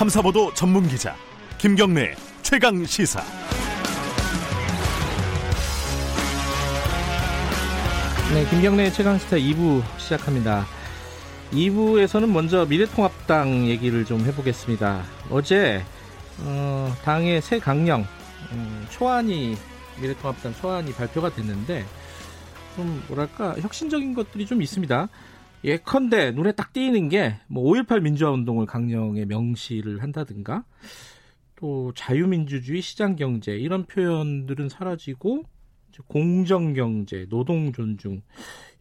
탐사보도 전문 기자 김경래 최강 시사. 네, 김경래 최강 시사 2부 시작합니다. 2부에서는 먼저 미래통합당 얘기를 좀 해보겠습니다. 어제 어, 당의 새 강령 음, 초안이 미래통합당 초안이 발표가 됐는데 좀 뭐랄까 혁신적인 것들이 좀 있습니다. 예컨대 눈에 딱 띄는 게 뭐 5.18 민주화 운동을 강령에 명시를 한다든가 또 자유민주주의 시장 경제 이런 표현들은 사라지고 공정 경제, 노동 존중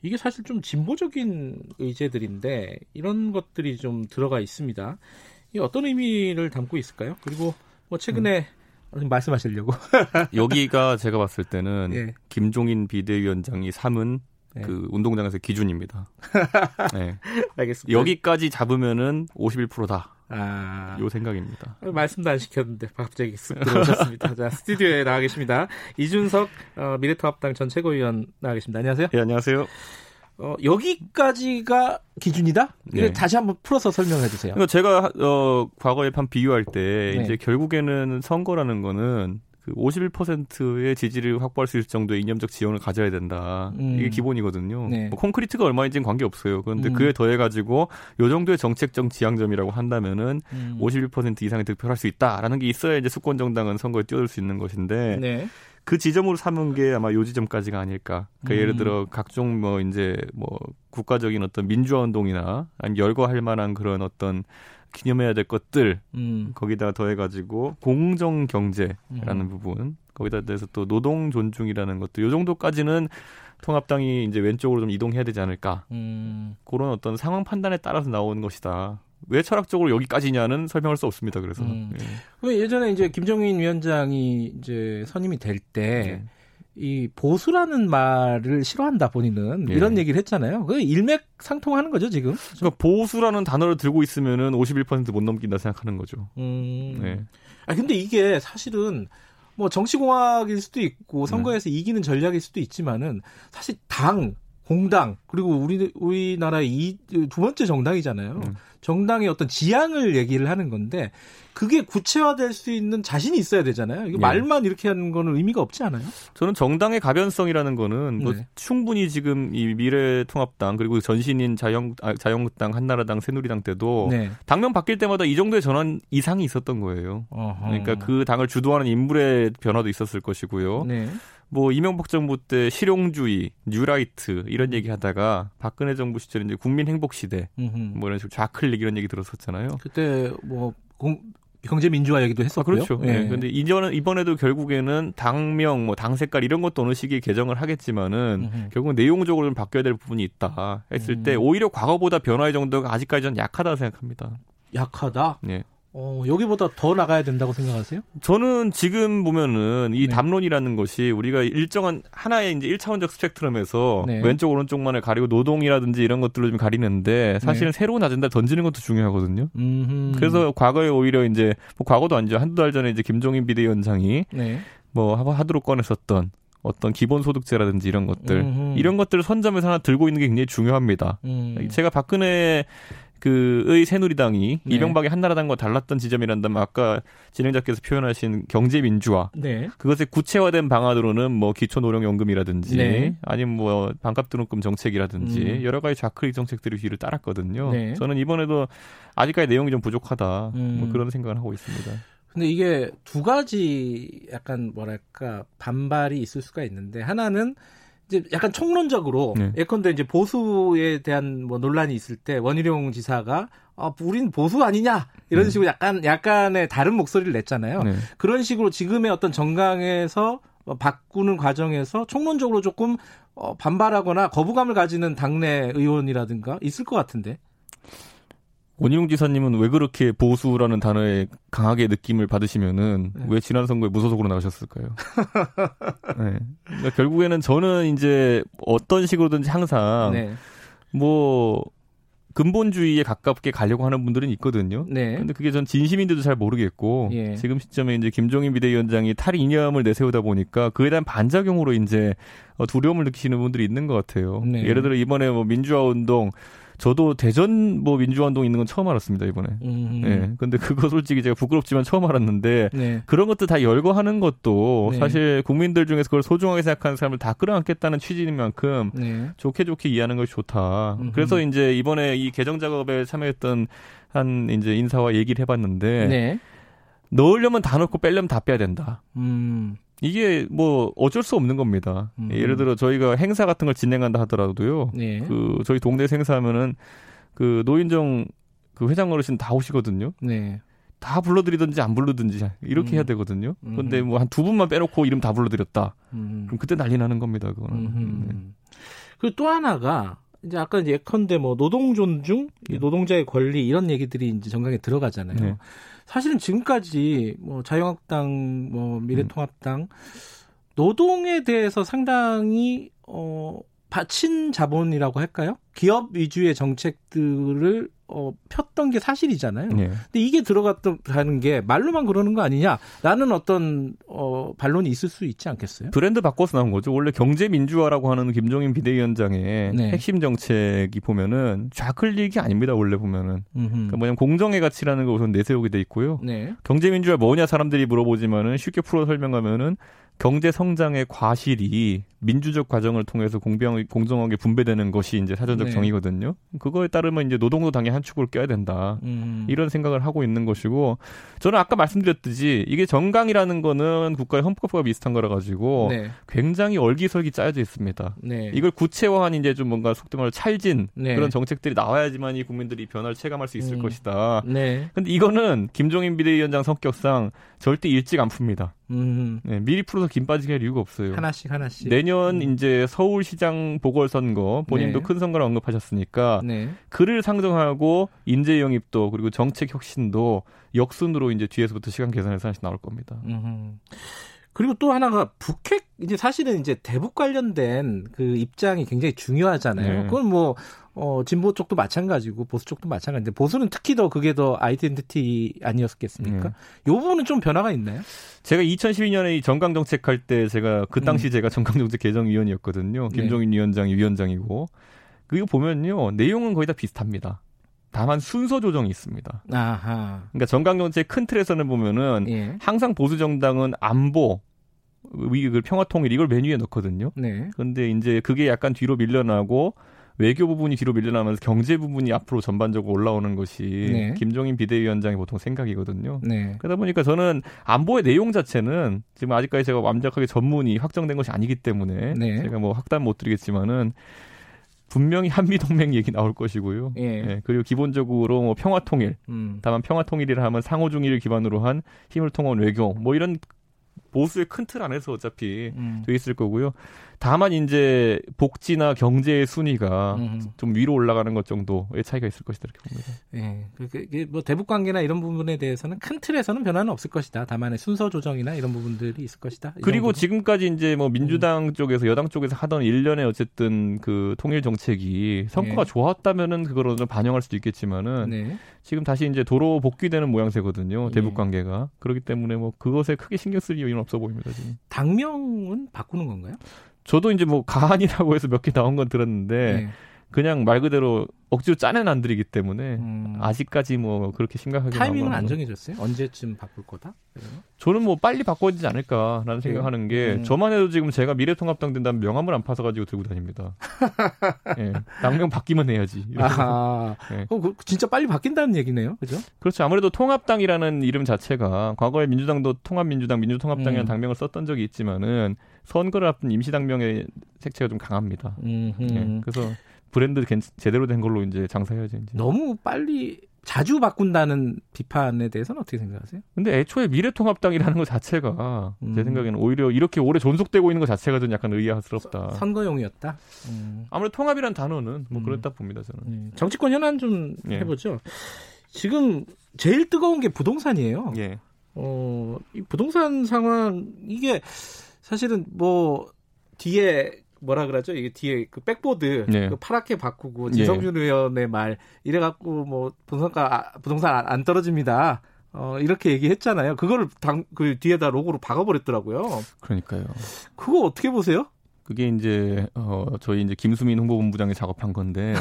이게 사실 좀 진보적인 의제들인데 이런 것들이 좀 들어가 있습니다. 이 어떤 의미를 담고 있을까요? 그리고 뭐 최근에 음. 말씀하시려고 여기가 제가 봤을 때는 예. 김종인 비대위원장이 삼은 네. 그 운동장에서 기준입니다. 네. 알겠습니다. 여기까지 잡으면은 51%다. 아, 요 생각입니다. 말씀도 안 시켰는데 갑자기 쓱 들어오셨습니다. 자, 스튜디오에 나와 계십니다. 이준석 어, 미래통합당 전 최고위원 나와 계십니다. 안녕하세요. 네, 안녕하세요. 어, 여기까지가 기준이다? 네. 다시 한번 풀어서 설명해 주세요. 그러니까 제가 어, 과거에 판 비유할 때 네. 이제 결국에는 선거라는 거는 그 51%의 지지를 확보할 수 있을 정도의 이념적 지형을 가져야 된다. 음. 이게 기본이거든요. 네. 뭐 콘크리트가 얼마인지는 관계 없어요. 그런데 음. 그에 더해 가지고 요 정도의 정책적 지향점이라고 한다면은 음. 51% 이상의 득표를 할 수 있다라는 게 있어야 이제 수권 정당은 선거에 뛰어들 수 있는 것인데 네. 그 지점으로 삼은 게 아마 요 지점까지가 아닐까. 그러니까 음. 예를 들어 각종 뭐 이제 뭐 국가적인 어떤 민주화 운동이나 아니면 열거할 만한 그런 어떤 기념해야 될 것들 음. 거기다 더해가지고 공정 경제라는 음. 부분 거기다 대해서 또 노동 존중이라는 것도 요 정도까지는 통합당이 이제 왼쪽으로 좀 이동해야 되지 않을까 음. 그런 어떤 상황 판단에 따라서 나오는 것이다. 왜 철학적으로 여기까지냐는 설명할 수 없습니다. 그래서 음. 예. 예전에 이제 김정인 위원장이 이제 선임이 될때 네. 이 보수라는 말을 싫어한다 본인은 예. 이런 얘기를 했잖아요. 그 일맥상통하는 거죠 지금. 그러니까 보수라는 단어를 들고 있으면은 51%못 넘긴다 생각하는 거죠. 음. 네. 아 근데 이게 사실은 뭐 정치공학일 수도 있고 선거에서 네. 이기는 전략일 수도 있지만은 사실 당 공당 그리고 우리 우리나라의 이두 번째 정당이잖아요. 음. 정당의 어떤 지향을 얘기를 하는 건데 그게 구체화될 수 있는 자신이 있어야 되잖아요. 이게 네. 말만 이렇게 하는 거는 의미가 없지 않아요? 저는 정당의 가변성이라는 거는 뭐 네. 충분히 지금 이 미래통합당 그리고 전신인 자영 아, 자유한국당, 한나라당, 새누리당 때도 네. 당명 바뀔 때마다 이 정도의 전환 이상이 있었던 거예요. 어허. 그러니까 그 당을 주도하는 인물의 변화도 있었을 것이고요. 네. 뭐 이명박 정부 때 실용주의, 뉴라이트 이런 얘기 하다가 박근혜 정부 시절에 이제 국민 행복 시대 뭐 이런 식으로 좌클릭 이런 얘기 들었었잖아요. 그때 뭐 공, 경제 민주화 얘기도 했었고요. 아, 그렇죠. 예. 네. 근데 이전은 이번에도 결국에는 당명, 뭐 당 색깔 이런 것도 어느 시기에 개정을 하겠지만은 음흠. 결국 내용적으로 좀 바뀌어야 될 부분이 있다 했을 음. 때 오히려 과거보다 변화의 정도가 아직까지 는 약하다고 생각합니다. 약하다? 네. 어, 여기보다 더 나가야 된다고 생각하세요? 저는 지금 보면은 이 네. 담론이라는 것이 우리가 일정한 하나의 이제 1차원적 스펙트럼에서 네. 왼쪽 오른쪽만을 가리고 노동이라든지 이런 것들로 좀 가리는데 사실은 네. 새로운 아젠다 던지는 것도 중요하거든요. 음흠. 그래서 과거에 오히려 이제 뭐 과거도 아니죠. 한두 달 전에 이제 김종인 비대위원장이 네. 뭐 하도록 꺼냈었던 어떤 기본소득제라든지 이런 것들 음흠. 이런 것들을 선점해서 하나 들고 있는 게 굉장히 중요합니다. 음. 제가 박근혜 그의 새누리당이 네. 이명박의 한나라당과 달랐던 지점이란다면 아까 진행자께서 표현하신 경제 민주화 네. 그것의 구체화된 방안으로는 뭐 기초 노령연금이라든지 네. 아니면 뭐 반값 등록금 정책이라든지 음. 여러 가지 좌클릭 정책들이 뒤를 따랐거든요. 네. 저는 이번에도 아직까지 내용이 좀 부족하다 뭐 음. 뭐 그런 생각을 하고 있습니다. 근데 이게 두 가지 약간 뭐랄까 반발이 있을 수가 있는데 하나는 이제 약간 총론적으로 네. 예컨대 이제 보수에 대한 뭐 논란이 있을 때 원희룡 지사가 아, 우린 보수 아니냐 이런 네. 식으로 약간 약간의 다른 목소리를 냈잖아요. 네. 그런 식으로 지금의 어떤 정강에서 어, 바꾸는 과정에서 총론적으로 조금 어, 반발하거나 거부감을 가지는 당내 의원이라든가 있을 것 같은데. 원희룡 지사님은 왜 그렇게 보수라는 단어에 강하게 느낌을 받으시면은 네. 왜 지난 선거에 무소속으로 나가셨을까요? 네. 그러니까 결국에는 저는 이제 어떤 식으로든지 항상 네. 뭐 근본주의에 가깝게 가려고 하는 분들은 있거든요. 네. 근데 그게 전 진심인데도 잘 모르겠고 예. 지금 시점에 이제 김종인 비대위원장이 탈 이념을 내세우다 보니까 그에 대한 반작용으로 이제 두려움을 느끼시는 분들이 있는 것 같아요. 네. 예를 들어 이번에 뭐 민주화 운동 저도 대전 뭐 민주화운동 있는 건 처음 알았습니다 이번에. 음. 네. 근데 그거 솔직히 제가 부끄럽지만 처음 알았는데 네. 그런 것도 다 열거하는 것도 네. 사실 국민들 중에서 그걸 소중하게 생각하는 사람을 다 끌어안겠다는 취지인 만큼 네. 좋게 좋게 이해하는 것이 좋다. 음흠. 그래서 이제 이번에 이 개정 작업에 참여했던 한 이제 인사와 얘기를 해봤는데 네. 넣으려면 다 넣고 빼려면 다 빼야 된다. 음. 이게 뭐 어쩔 수 없는 겁니다. 음. 예를 들어 저희가 행사 같은 걸 진행한다 하더라도요. 네. 그 저희 동네에서 행사하면은 그 노인정 그 회장 어르신 다 오시거든요. 네. 다 불러드리든지 안 불러든지 이렇게 음. 해야 되거든요. 근데 뭐 한 두 분만 빼놓고 이름 다 불러드렸다. 음. 그럼 그때 난리 나는 겁니다. 그거는. 네. 그리고 또 하나가 이제 아까 이제 예컨대 뭐 노동 존중, 네. 노동자의 권리 이런 얘기들이 이제 정강에 들어가잖아요. 네. 사실은 지금까지 뭐 자유한국당, 뭐 미래통합당 노동에 대해서 상당히 어 바친 자본이라고 할까요? 기업 위주의 정책들을 어, 폈던 게 사실이잖아요. 네. 근데 이게 들어갔다는 게 말로만 그러는 거 아니냐라는 어떤 어, 반론이 있을 수 있지 않겠어요? 브랜드 바꿔서 나온 거죠. 원래 경제 민주화라고 하는 김종인 비대위원장의 네. 핵심 정책이 보면은 좌클릭이 아닙니다. 원래 보면은 그러니까 뭐냐면 공정의 가치라는 걸 우선 내세우게 돼 있고요. 네. 경제 민주화 뭐냐 사람들이 물어보지만은 쉽게 풀어 설명하면은 경제 성장의 과실이 민주적 과정을 통해서 공평 공정하게 분배되는 것이 이제 사전적 네. 정의거든요. 그거에 따르면 이제 노동도 당연히 한 축을 껴야 된다. 음. 이런 생각을 하고 있는 것이고 저는 아까 말씀드렸듯이 이게 정강이라는 거는 국가의 헌법과 비슷한 거라 가지고 네. 굉장히 얼기설기 짜여져 있습니다. 네. 이걸 구체화한 이제 좀 뭔가 속된 말로 찰진 네. 그런 정책들이 나와야지만 이 국민들이 변화를 체감할 수 있을 음. 것이다. 네. 근데 이거는 김종인 비대위원장 성격상 절대 일찍 안 풉니다. 음. 네, 미리 풀어서 김 빠지게 할 이유가 없어요. 하나씩 하나씩. 내년 음. 이제 서울시장 보궐선거 본인도 네. 큰 선거를 언급하셨으니까 네. 그를 상정하고 인재 영입도 그리고 정책 혁신도 역순으로 이제 뒤에서부터 시간 계산해서 하나씩 나올 겁니다. 음흠. 그리고 또 하나가 북핵 이제 사실은 이제 대북 관련된 그 입장이 굉장히 중요하잖아요. 네. 그건 뭐 어, 진보 쪽도 마찬가지고 보수 쪽도 마찬가지인데 보수는 특히 더 그게 더 아이덴티티 아니었겠습니까? 네. 요 부분은 좀 변화가 있나요? 제가 2012년에 이 정강 정책 할 때 제가 그 당시 음. 제가 정강 정책 개정 위원이었거든요. 네. 김종인 네. 위원장이 위원장이고 그거 보면요 내용은 거의 다 비슷합니다. 다만 순서 조정이 있습니다. 아하. 그러니까 정강 정책 큰 틀에서는 보면은 예. 항상 보수 정당은 안보 위그 평화 통일 이걸 메뉴에 넣거든요. 네. 그런데 이제 그게 약간 뒤로 밀려나고 외교 부분이 뒤로 밀려나면서 경제 부분이 앞으로 전반적으로 올라오는 것이 네. 김종인 비대위원장의 보통 생각이거든요. 네. 그러다 보니까 저는 안보의 내용 자체는 지금 아직까지 제가 완벽하게 전문이 확정된 것이 아니기 때문에 네. 제가 뭐 확단 못 드리겠지만은 분명히 한미 동맹 얘기 나올 것이고요. 예. 예. 그리고 기본적으로 뭐 평화 통일. 음. 다만 평화 통일이라 하면 상호 중의를 기반으로 한 힘을 통한 외교 뭐 이런 보수의 큰 틀 안에서 어차피 음. 돼 있을 거고요. 다만 이제 복지나 경제의 순위가 음. 좀 위로 올라가는 것 정도의 차이가 있을 것이다 이렇게 봅니다. 예. 네. 뭐 대북 관계나 이런 부분에 대해서는 큰 틀에서는 변화는 없을 것이다. 다만 순서 조정이나 이런 부분들이 있을 것이다. 그리고? 지금까지 이제 뭐 민주당 음. 쪽에서 여당 쪽에서 하던 일련의 어쨌든 그 통일 정책이 성과가 네. 좋았다면은 그거를 반영할 수도 있겠지만은 네. 지금 다시 이제 도로 복귀되는 모양새거든요. 대북 예. 관계가. 그렇기 때문에 뭐 그것에 크게 신경 쓸 이유는 없어 보입니다, 지금. 당명은 바꾸는 건가요? 저도 이제 뭐 가한이라고 해서 몇 개 나온 건 들었는데 네. 그냥 말 그대로 억지로 짜낸 안들이기 때문에 음. 아직까지 뭐 그렇게 심각하게 타이밍은 안 정해졌어요? 언제쯤 바꿀 거다? 저는 뭐 빨리 바꿔야 되지 않을까라는 생각하는 게 음. 저만 해도 지금 제가 미래통합당 된다면 명함을 안 파서 가지고 들고 다닙니다. 예, 당명 바뀌면 해야지. 아, 예. 어, 그 진짜 빨리 바뀐다는 얘기네요, 그죠? 그렇죠. 아무래도 통합당이라는 이름 자체가 과거에 민주당도 통합민주당, 민주통합당이라는 음. 당명을 썼던 적이 있지만은 선거를 앞둔 임시당명의 색채가 좀 강합니다. 예, 그래서 브랜드 제대로 된 걸로 이제 장사해야지. 이제. 너무 빨리 자주 바꾼다는 비판에 대해서는 어떻게 생각하세요? 근데 애초에 미래통합당이라는 것 자체가 음. 제 생각에는 오히려 이렇게 오래 존속되고 있는 것 자체가 좀 약간 의아스럽다. 선거용이었다. 음. 아무래도 통합이란 단어는 뭐 음. 그렇다 봅니다 저는. 네. 정치권 현안 좀 예. 해보죠. 지금 제일 뜨거운 게 부동산이에요. 예. 어, 이 부동산 상황 이게 사실은 뭐 뒤에 뭐라 그러죠? 이게 뒤에 그 백보드 네. 그 파랗게 바꾸고 지성준 네. 의원의 말 이래 갖고 뭐 부동산가 아, 부동산 안 떨어집니다. 어 이렇게 얘기했잖아요. 그거를 당 그 뒤에다 로고로 박아버렸더라고요. 그러니까요. 그거 어떻게 보세요? 그게 이제 어 저희 이제 김수민 홍보본부장이 작업한 건데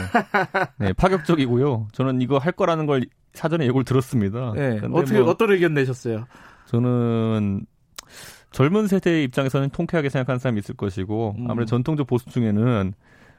네, 파격적이고요. 저는 이거 할 거라는 걸 사전에 예고를 들었습니다. 네, 어떻게 뭐 어떤 의견 내셨어요? 저는 젊은 세대 입장에서는 통쾌하게 생각하는 사람이 있을 것이고 음. 아무래도 전통적 보수 중에는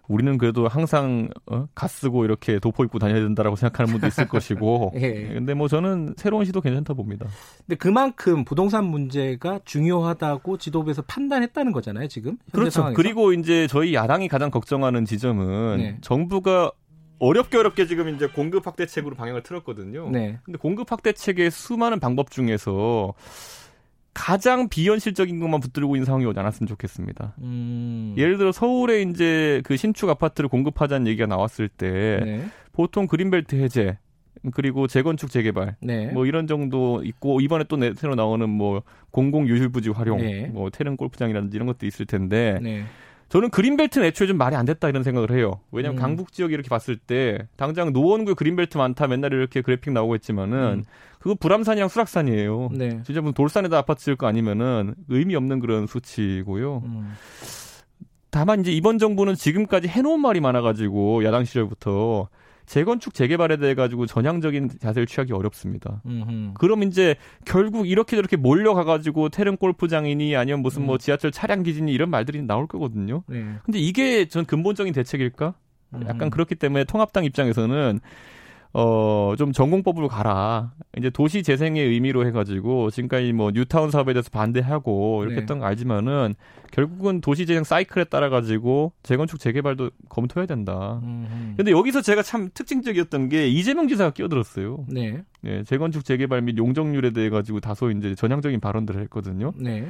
우리는 그래도 항상 어? 가 쓰고 이렇게 도포 입고 다녀야 된다라고 생각하는 분도 있을 것이고. 예. 근데 뭐 저는 새로운 시도 괜찮다 봅니다. 근데 그만큼 부동산 문제가 중요하다고 지도부에서 판단했다는 거잖아요, 지금. 그렇죠. 상황에서. 그리고 이제 저희 야당이 가장 걱정하는 지점은 네. 정부가 어렵게 어렵게 지금 이제 공급 확대책으로 방향을 틀었거든요. 네. 근데 공급 확대책의 수많은 방법 중에서 가장 비현실적인 것만 붙들고 있는 상황이 오지 않았으면 좋겠습니다. 음. 예를 들어 서울에 이제 그 신축 아파트를 공급하자는 얘기가 나왔을 때 네. 보통 그린벨트 해제 그리고 재건축 재개발 네. 뭐 이런 정도 있고 이번에 또 새로 나오는 뭐 공공 유휴 부지 활용 네. 뭐 태릉 골프장이라든지 이런 것도 있을 텐데 네. 저는 그린벨트는 애초에 좀 말이 안 됐다 이런 생각을 해요. 왜냐하면 음. 강북 지역 이렇게 봤을 때 당장 노원구에 그린벨트 많다 맨날 이렇게 그래픽 나오고 있지만은 음. 그거 불암산이랑 수락산이에요. 네. 진짜 무슨 돌산에다 아파트 지을 거 아니면은 의미 없는 그런 수치고요. 음. 다만 이제 이번 정부는 지금까지 해놓은 말이 많아가지고 야당 시절부터 재건축 재개발에 대해 가지고 전향적인 자세를 취하기 어렵습니다. 음흠. 그럼 이제 결국 이렇게 저렇게 몰려가 가지고 태릉 골프장이니 아니면 무슨 뭐 음. 지하철 차량 기지니 이런 말들이 나올 거거든요. 네. 근데 이게 전 근본적인 대책일까? 약간 그렇기 때문에 통합당 입장에서는 어, 좀 전공법으로 가라. 이제 도시 재생의 의미로 해가지고, 지금까지 뭐 뉴타운 사업에 대해서 반대하고, 이렇게 네. 했던 거 알지만은, 결국은 도시 재생 사이클에 따라가지고, 재건축 재개발도 검토해야 된다. 음흠. 근데 여기서 제가 참 특징적이었던 게, 이재명 지사가 끼어들었어요. 네. 예, 재건축 재개발 및 용적률에 대해 가지고 다소 이제 전향적인 발언들을 했거든요. 네.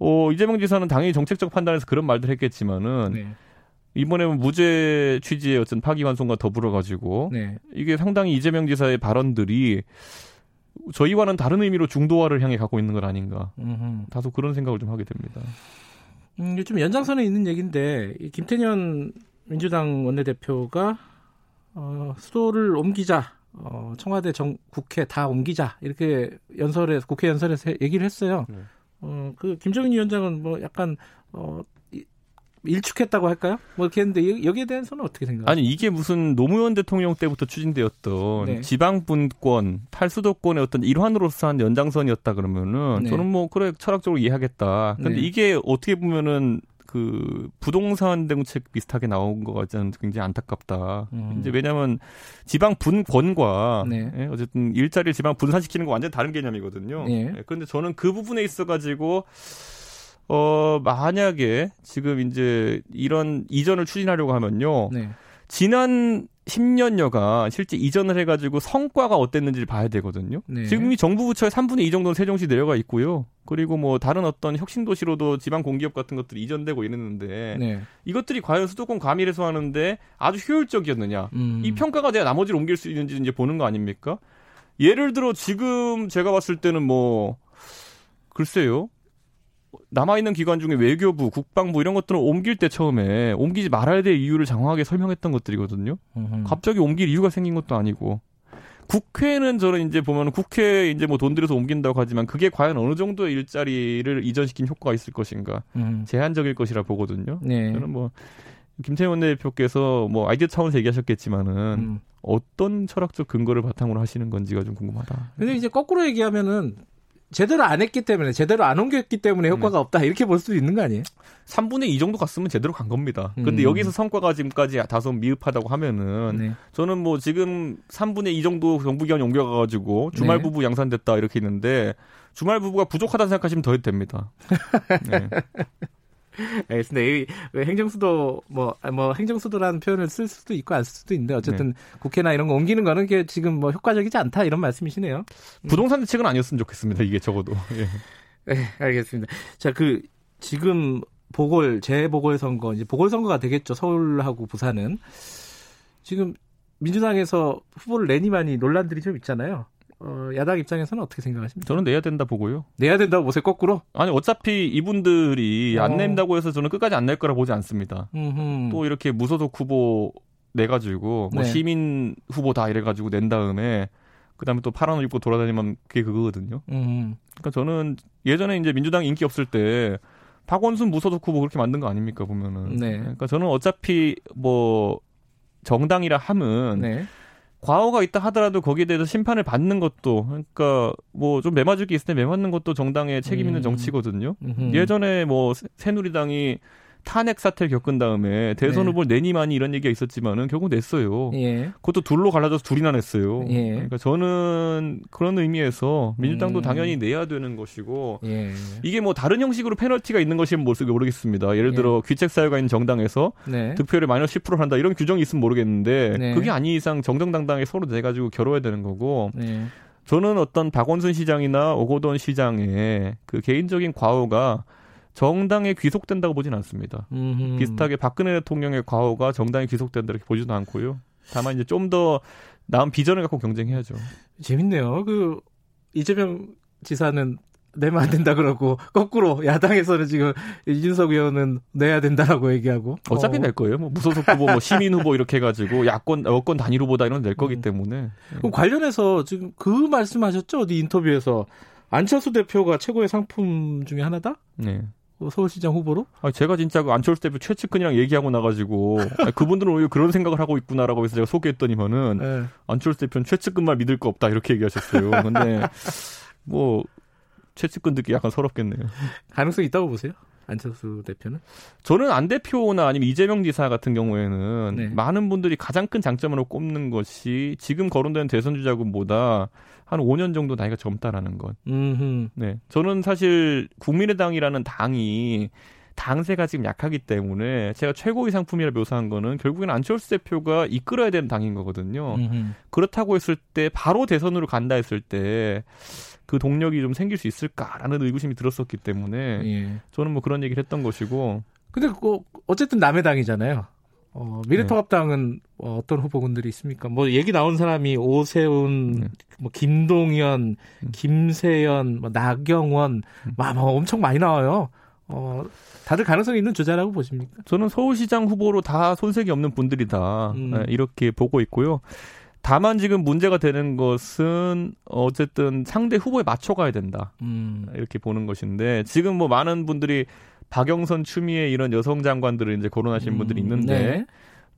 어, 이재명 지사는 당연히 정책적 판단에서 그런 말들 했겠지만은, 네. 이번에 무죄 취지의 어떤 파기환송과 더불어 가지고 네. 이게 상당히 이재명 지사의 발언들이 저희와는 다른 의미로 중도화를 향해 가고 있는 것 아닌가. 음흠. 다소 그런 생각을 좀 하게 됩니다. 음, 좀 연장선에 있는 얘기인데 김태년 민주당 원내대표가 어, 수도를 옮기자, 어, 청와대 정, 국회 다 옮기자 이렇게 연설에 국회 연설에서 얘기를 했어요. 네. 어, 그 김정인 위원장은 뭐 약간 어, 일축했다고 할까요? 뭐 이렇게 했는데 여기에 대해서는 어떻게 생각하세요? 아니 이게 무슨 노무현 대통령 때부터 추진되었던 네. 지방 분권 탈수도권의 어떤 일환으로서 한 연장선이었다 그러면은 네. 저는 뭐 그래 철학적으로 이해하겠다. 근데 네. 이게 어떻게 보면은 그 부동산 정책 비슷하게 나온 것 같지 않은 굉장히 안타깝다. 음. 이제 왜냐하면 지방 분권과 네. 예, 어쨌든 일자리를 지방 분산시키는 거 완전 다른 개념이거든요. 네. 예, 그런데 저는 그 부분에 있어 가지고 어, 만약에 지금 이제 이런 이전을 추진하려고 하면요. 네. 지난 10년여가 실제 이전을 해가지고 성과가 어땠는지를 봐야 되거든요. 네. 지금 이 정부 부처에 3분의 2 정도는 세종시 내려가 있고요. 그리고 뭐 다른 어떤 혁신 도시로도 지방 공기업 같은 것들이 이전되고 이랬는데 네. 이것들이 과연 수도권 과밀 해소하는데 아주 효율적이었느냐. 음. 이 평가가 돼야 나머지를 옮길 수 있는지 이제 보는 거 아닙니까? 예를 들어 지금 제가 봤을 때는 뭐 글쎄요. 남아있는 기관 중에 외교부, 국방부 이런 것들은 옮길 때 처음에 옮기지 말아야 될 이유를 장황하게 설명했던 것들이거든요. 음흠. 갑자기 옮길 이유가 생긴 것도 아니고. 국회는 저는 이제 보면 국회 이제 뭐 돈 들여서 옮긴다고 하지만 그게 과연 어느 정도의 일자리를 이전시킨 효과가 있을 것인가 음. 제한적일 것이라 보거든요. 네. 저는 뭐 김태원 대표께서 뭐 아이디어 차원에서 얘기하셨겠지만은 음. 어떤 철학적 근거를 바탕으로 하시는 건지가 좀 궁금하다. 근데 이제 거꾸로 얘기하면은 제대로 안 했기 때문에 제대로 안 옮겼기 때문에 효과가 네. 없다 이렇게 볼 수도 있는 거 아니에요? 3분의 2 정도 갔으면 제대로 간 겁니다. 근데 음. 여기서 성과가 지금까지 다소 미흡하다고 하면은 네. 저는 뭐 지금 3분의 2 정도 정부 기관이 옮겨가가지고 주말 네. 부부 양산됐다 이렇게 있는데 주말 부부가 부족하다 생각하시면 더 됩니다. 네. 알겠습니다. 행정수도 뭐, 아, 뭐 행정수도라는 표현을 쓸 수도 있고 안 쓸 수도 있는데 어쨌든 네. 국회나 이런 거 옮기는 거는 게 지금 뭐 효과적이지 않다 이런 말씀이시네요. 음. 부동산 대책은 아니었으면 좋겠습니다. 이게 적어도. 예. 네, 알겠습니다. 자, 그 지금 보궐 재보궐 선거 이제 보궐 선거가 되겠죠. 서울하고 부산은 지금 민주당에서 후보를 내니 많이 논란들이 좀 있잖아요. 어, 야당 입장에서는 어떻게 생각하십니까? 저는 내야 된다 보고요. 내야 된다고 보세요, 거꾸로? 아니, 어차피 이분들이 어. 안 낸다고 해서 저는 끝까지 안 낼 거라 보지 않습니다. 음흠. 또 이렇게 무소속 후보 내가지고, 뭐 네. 시민 후보 다 이래가지고 낸 다음에, 그 다음에 또 파란 옷 입고 돌아다니면 그게 그거거든요. 음흠. 그러니까 저는 예전에 이제 민주당 인기 없을 때, 박원순 무소속 후보 그렇게 만든 거 아닙니까 보면은. 네. 그러니까 저는 어차피 뭐 정당이라 함은 네. 과오가 있다 하더라도 거기에 대해서 심판을 받는 것도 그러니까 뭐 좀 매맞을 게 있을 때 매맞는 것도 정당의 책임 있는 음. 정치거든요. 음흠. 예전에 뭐 새누리당이 탄핵 사태를 겪은 다음에 대선 네. 후보를 내니만이 이런 얘기가 있었지만은 결국 냈어요. 예. 그것도 둘로 갈라져서 둘이나 냈어요. 예. 그러니까 저는 그런 의미에서 민주당도 음. 당연히 내야 되는 것이고 예. 이게 뭐 다른 형식으로 페널티가 있는 것이면 모르겠습니다. 예를 들어 예. 귀책 사유가 있는 정당에서 네. 득표율이 마이너스 10% 한다 이런 규정이 있으면 모르겠는데 네. 그게 아닌 이상 정정당당하게 서로 내 가지고 겨뤄야 되는 거고. 네. 저는 어떤 박원순 시장이나 오고돈 시장의 그 개인적인 과오가 정당에 귀속된다고 보진 않습니다. 음흠. 비슷하게 박근혜 대통령의 과오가 정당에 귀속된다 이렇게 보지도 않고요. 다만 이제 좀 더 나은 비전을 갖고 경쟁해야죠. 재밌네요. 그 이재명 지사는 내면 안 된다 그러고 거꾸로 야당에서는 지금 이준석 의원은 내야 된다라고 얘기하고 어차피 어. 낼 거예요. 뭐 무소속 후보, 뭐 시민 후보 이렇게 해가지고 야권 여권 단일 후보다 이런 낼 거기 음. 때문에. 그럼 관련해서 지금 그 말씀하셨죠? 어디 인터뷰에서 안철수 대표가 최고의 상품 중에 하나다? 네. 그 서울시장 후보로? 아, 제가 진짜 그 안철수 대표 최측근이랑 얘기하고 나가지고 아니, 그분들은 오히려 그런 생각을 하고 있구나라고 해서 제가 소개했더니만은 네. 안철수 대표는 최측근만 믿을 거 없다 이렇게 얘기하셨어요. 근데 뭐 최측근 듣기 약간 서럽겠네요. 가능성이 있다고 보세요? 안철수 대표는? 저는 안 대표나 아니면 이재명 지사 같은 경우에는 네. 많은 분들이 가장 큰 장점으로 꼽는 것이 지금 거론되는 대선 주자군보다 한 5년 정도 나이가 젊다라는 것. 음흠. 네. 저는 사실 국민의당이라는 당이 당세가 지금 약하기 때문에 제가 최고의 상품이라 묘사한 거는 결국엔 안철수 대표가 이끌어야 되는 당인 거거든요. 음흠. 그렇다고 했을 때 바로 대선으로 간다 했을 때 그 동력이 좀 생길 수 있을까라는 의구심이 들었었기 때문에 예. 저는 뭐 그런 얘기를 했던 것이고. 근데 그 어쨌든 남의 당이잖아요. 어, 미래통합당은 네. 어, 어떤 후보군들이 있습니까? 뭐 얘기 나온 사람이 오세훈, 네. 뭐 김동연, 음. 김세연, 뭐 나경원, 음. 막, 막 엄청 많이 나와요. 어, 다들 가능성이 있는 주자라고 보십니까? 저는 서울시장 후보로 다 손색이 없는 분들이다. 음. 네, 이렇게 보고 있고요. 다만 지금 문제가 되는 것은 어쨌든 상대 후보에 맞춰가야 된다. 음. 이렇게 보는 것인데 지금 뭐 많은 분들이 박영선, 추미애 이런 여성 장관들을 이제 거론하신 음, 분들이 있는데 네.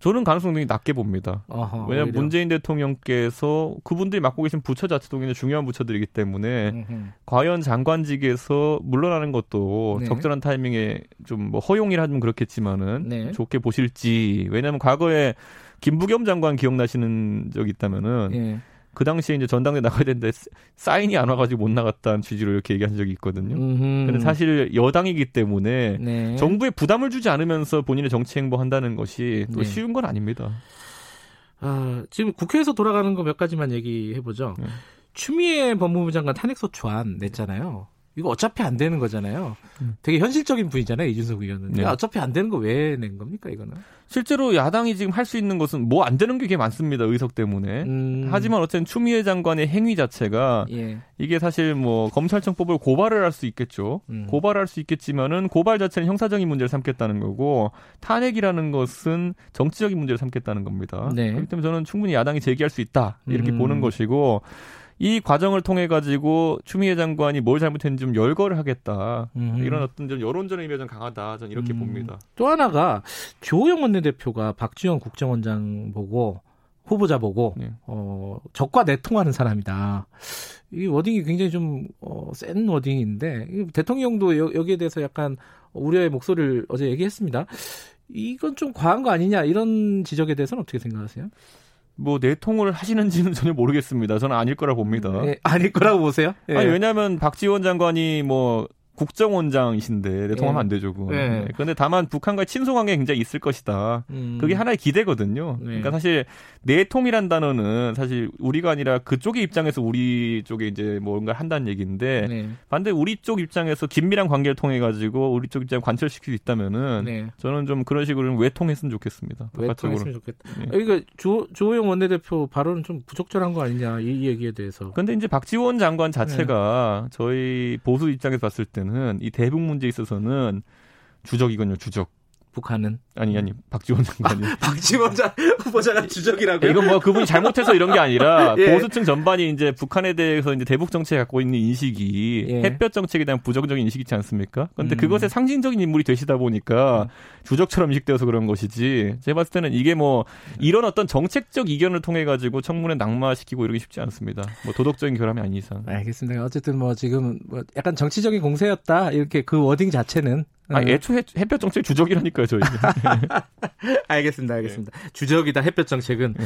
저는 가능성이 낮게 봅니다. 어허, 왜냐하면 오히려. 문재인 대통령께서 그분들이 맡고 계신 부처 자체도 굉장히 중요한 부처들이기 때문에 음흠. 과연 장관직에서 물러나는 것도 네. 적절한 타이밍에 좀 뭐 허용이라면 그렇겠지만은 네. 좋게 보실지 왜냐하면 과거에 김부겸 장관 기억나시는 적 있다면은 네. 그 당시에 이제 전당대 나가야 되는데 사인이 안 와가지고 못 나갔다는 취지로 이렇게 얘기한 적이 있거든요. 음흠. 근데 사실 여당이기 때문에 네. 정부에 부담을 주지 않으면서 본인의 정치 행보한다는 것이 또 네. 쉬운 건 아닙니다. 아, 지금 국회에서 돌아가는 거 몇 가지만 얘기해 보죠. 네. 추미애 법무부 장관 탄핵소추안 냈잖아요. 이거 어차피 안 되는 거잖아요. 음. 되게 현실적인 분이잖아요, 이준석 의원은. 네. 어차피 안 되는 거 왜 낸 겁니까, 이거는? 실제로 야당이 지금 할 수 있는 것은 뭐 안 되는 게꽤 많습니다, 의석 때문에. 음. 하지만 어쨌든 추미애 장관의 행위 자체가 예. 이게 사실 뭐 검찰청법을 고발을 할 수 있겠죠. 음. 고발할 수 있겠지만은 고발 자체는 형사적인 문제를 삼겠다는 거고 탄핵이라는 것은 정치적인 문제를 삼겠다는 겁니다. 네. 그렇기 때문에 저는 충분히 야당이 제기할 수 있다 이렇게 음. 보는 것이고 이 과정을 통해 가지고 추미애 장관이 뭘 잘못했는지 좀 열거를 하겠다. 음. 이런 어떤 좀 여론전의 의미가 좀 강하다. 저는 이렇게 음. 봅니다. 또 하나가 조호영 원내대표가 박지원 국정원장 보고 후보자 보고 네. 어, 적과 내통하는 사람이다. 이 워딩이 굉장히 좀 어, 센 워딩인데 대통령도 여, 여기에 대해서 약간 우려의 목소리를 어제 얘기했습니다. 이건 좀 과한 거 아니냐 이런 지적에 대해서는 어떻게 생각하세요? 뭐 내통을 하시는지는 전혀 모르겠습니다. 저는 아닐 거라 봅니다. 네, 아닐 거라고 보세요? 네. 아니 왜냐하면 박지원 장관이 뭐 국정원장이신데 내 통하면 네. 안 되죠. 그건. 네. 네. 그런데 다만 북한과의 친소 관계 굉장히 있을 것이다. 음. 그게 하나의 기대거든요. 네. 그러니까 사실 내통이란 단어는 사실 우리가 아니라 그쪽의 입장에서 우리 쪽에 이제 뭔가 한다는 얘기인데 네. 반대 우리 쪽 입장에서 긴밀한 관계를 통해 가지고 우리 쪽 입장 관철시킬 수 있다면은 네. 저는 좀 그런 식으로 외통했으면 좋겠습니다. 외통했으면 좋겠다. 네. 그러니까 조 조호영 원내대표 발언은 좀 부적절한 거 아니냐 이 얘기에 대해서. 근데 이제 박지원 장관 자체가 저희 보수 입장에서 봤을 때 때는 이 대북 문제에 있어서는 주적이군요, 주적. 북한은 아니 아니 박지원 장관이 아, 박지원 후보자가 주적이라고 이건 뭐 그분이 잘못해서 이런 게 아니라 예. 보수층 전반이 이제 북한에 대해서 이제 대북 정책에 갖고 있는 인식이 예. 햇볕 정책에 대한 부정적인 인식이 있지 않습니까? 그런데 음. 그것의 상징적인 인물이 되시다 보니까 음. 주적처럼 인식되어서 그런 것이지 제가 봤을 때는 이게 뭐 이런 어떤 정책적 이견을 통해 가지고 청문회 낙마시키고 이러기 쉽지 않습니다. 뭐 도덕적인 결함이 아닌 이상. 알겠습니다. 어쨌든 뭐 지금 뭐 약간 정치적인 공세였다 이렇게 그 워딩 자체는 아, 애초에 햇볕 정책 주적이라니까요, 저희. 알겠습니다, 알겠습니다. 네. 주적이다 햇볕 정책은. 네.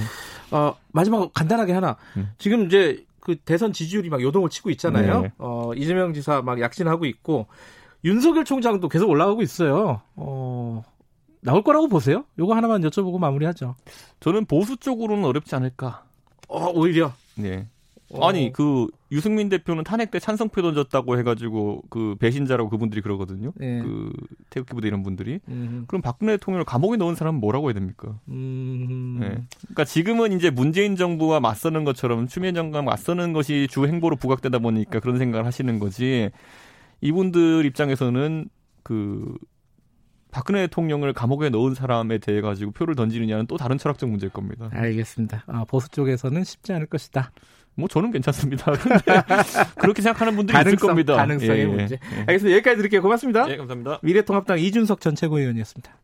어, 마지막 간단하게 하나. 음. 지금 이제 그 대선 지지율이 막 요동을 치고 있잖아요. 네. 어, 이재명 지사 막 약진하고 있고 윤석열 총장도 계속 올라가고 있어요. 어, 나올 거라고 보세요? 요거 하나만 여쭤보고 마무리하죠. 저는 보수 쪽으로는 어렵지 않을까. 어, 오히려. 네. 어. 아니 그 유승민 대표는 탄핵 때 찬성표 던졌다고 해가지고 그 배신자라고 그분들이 그러거든요. 네. 그 태극기 부대 이런 분들이. 음. 그럼 박근혜 대통령을 감옥에 넣은 사람은 뭐라고 해야 됩니까? 음. 네. 그러니까 지금은 이제 문재인 정부와 맞서는 것처럼 추미애 장관 맞서는 것이 주 행보로 부각되다 보니까 그런 생각을 하시는 거지. 이분들 입장에서는 그 박근혜 대통령을 감옥에 넣은 사람에 대해 가지고 표를 던지느냐는 또 다른 철학적 문제일 겁니다. 알겠습니다. 아, 보수 쪽에서는 쉽지 않을 것이다. 뭐 저는 괜찮습니다. 그렇게 생각하는 분들이 가능성, 있을 겁니다. 가능성의 예, 문제. 예. 알겠습니다. 여기까지 드릴게요. 고맙습니다. 예, 감사합니다. 미래통합당 이준석 전 최고위원이었습니다.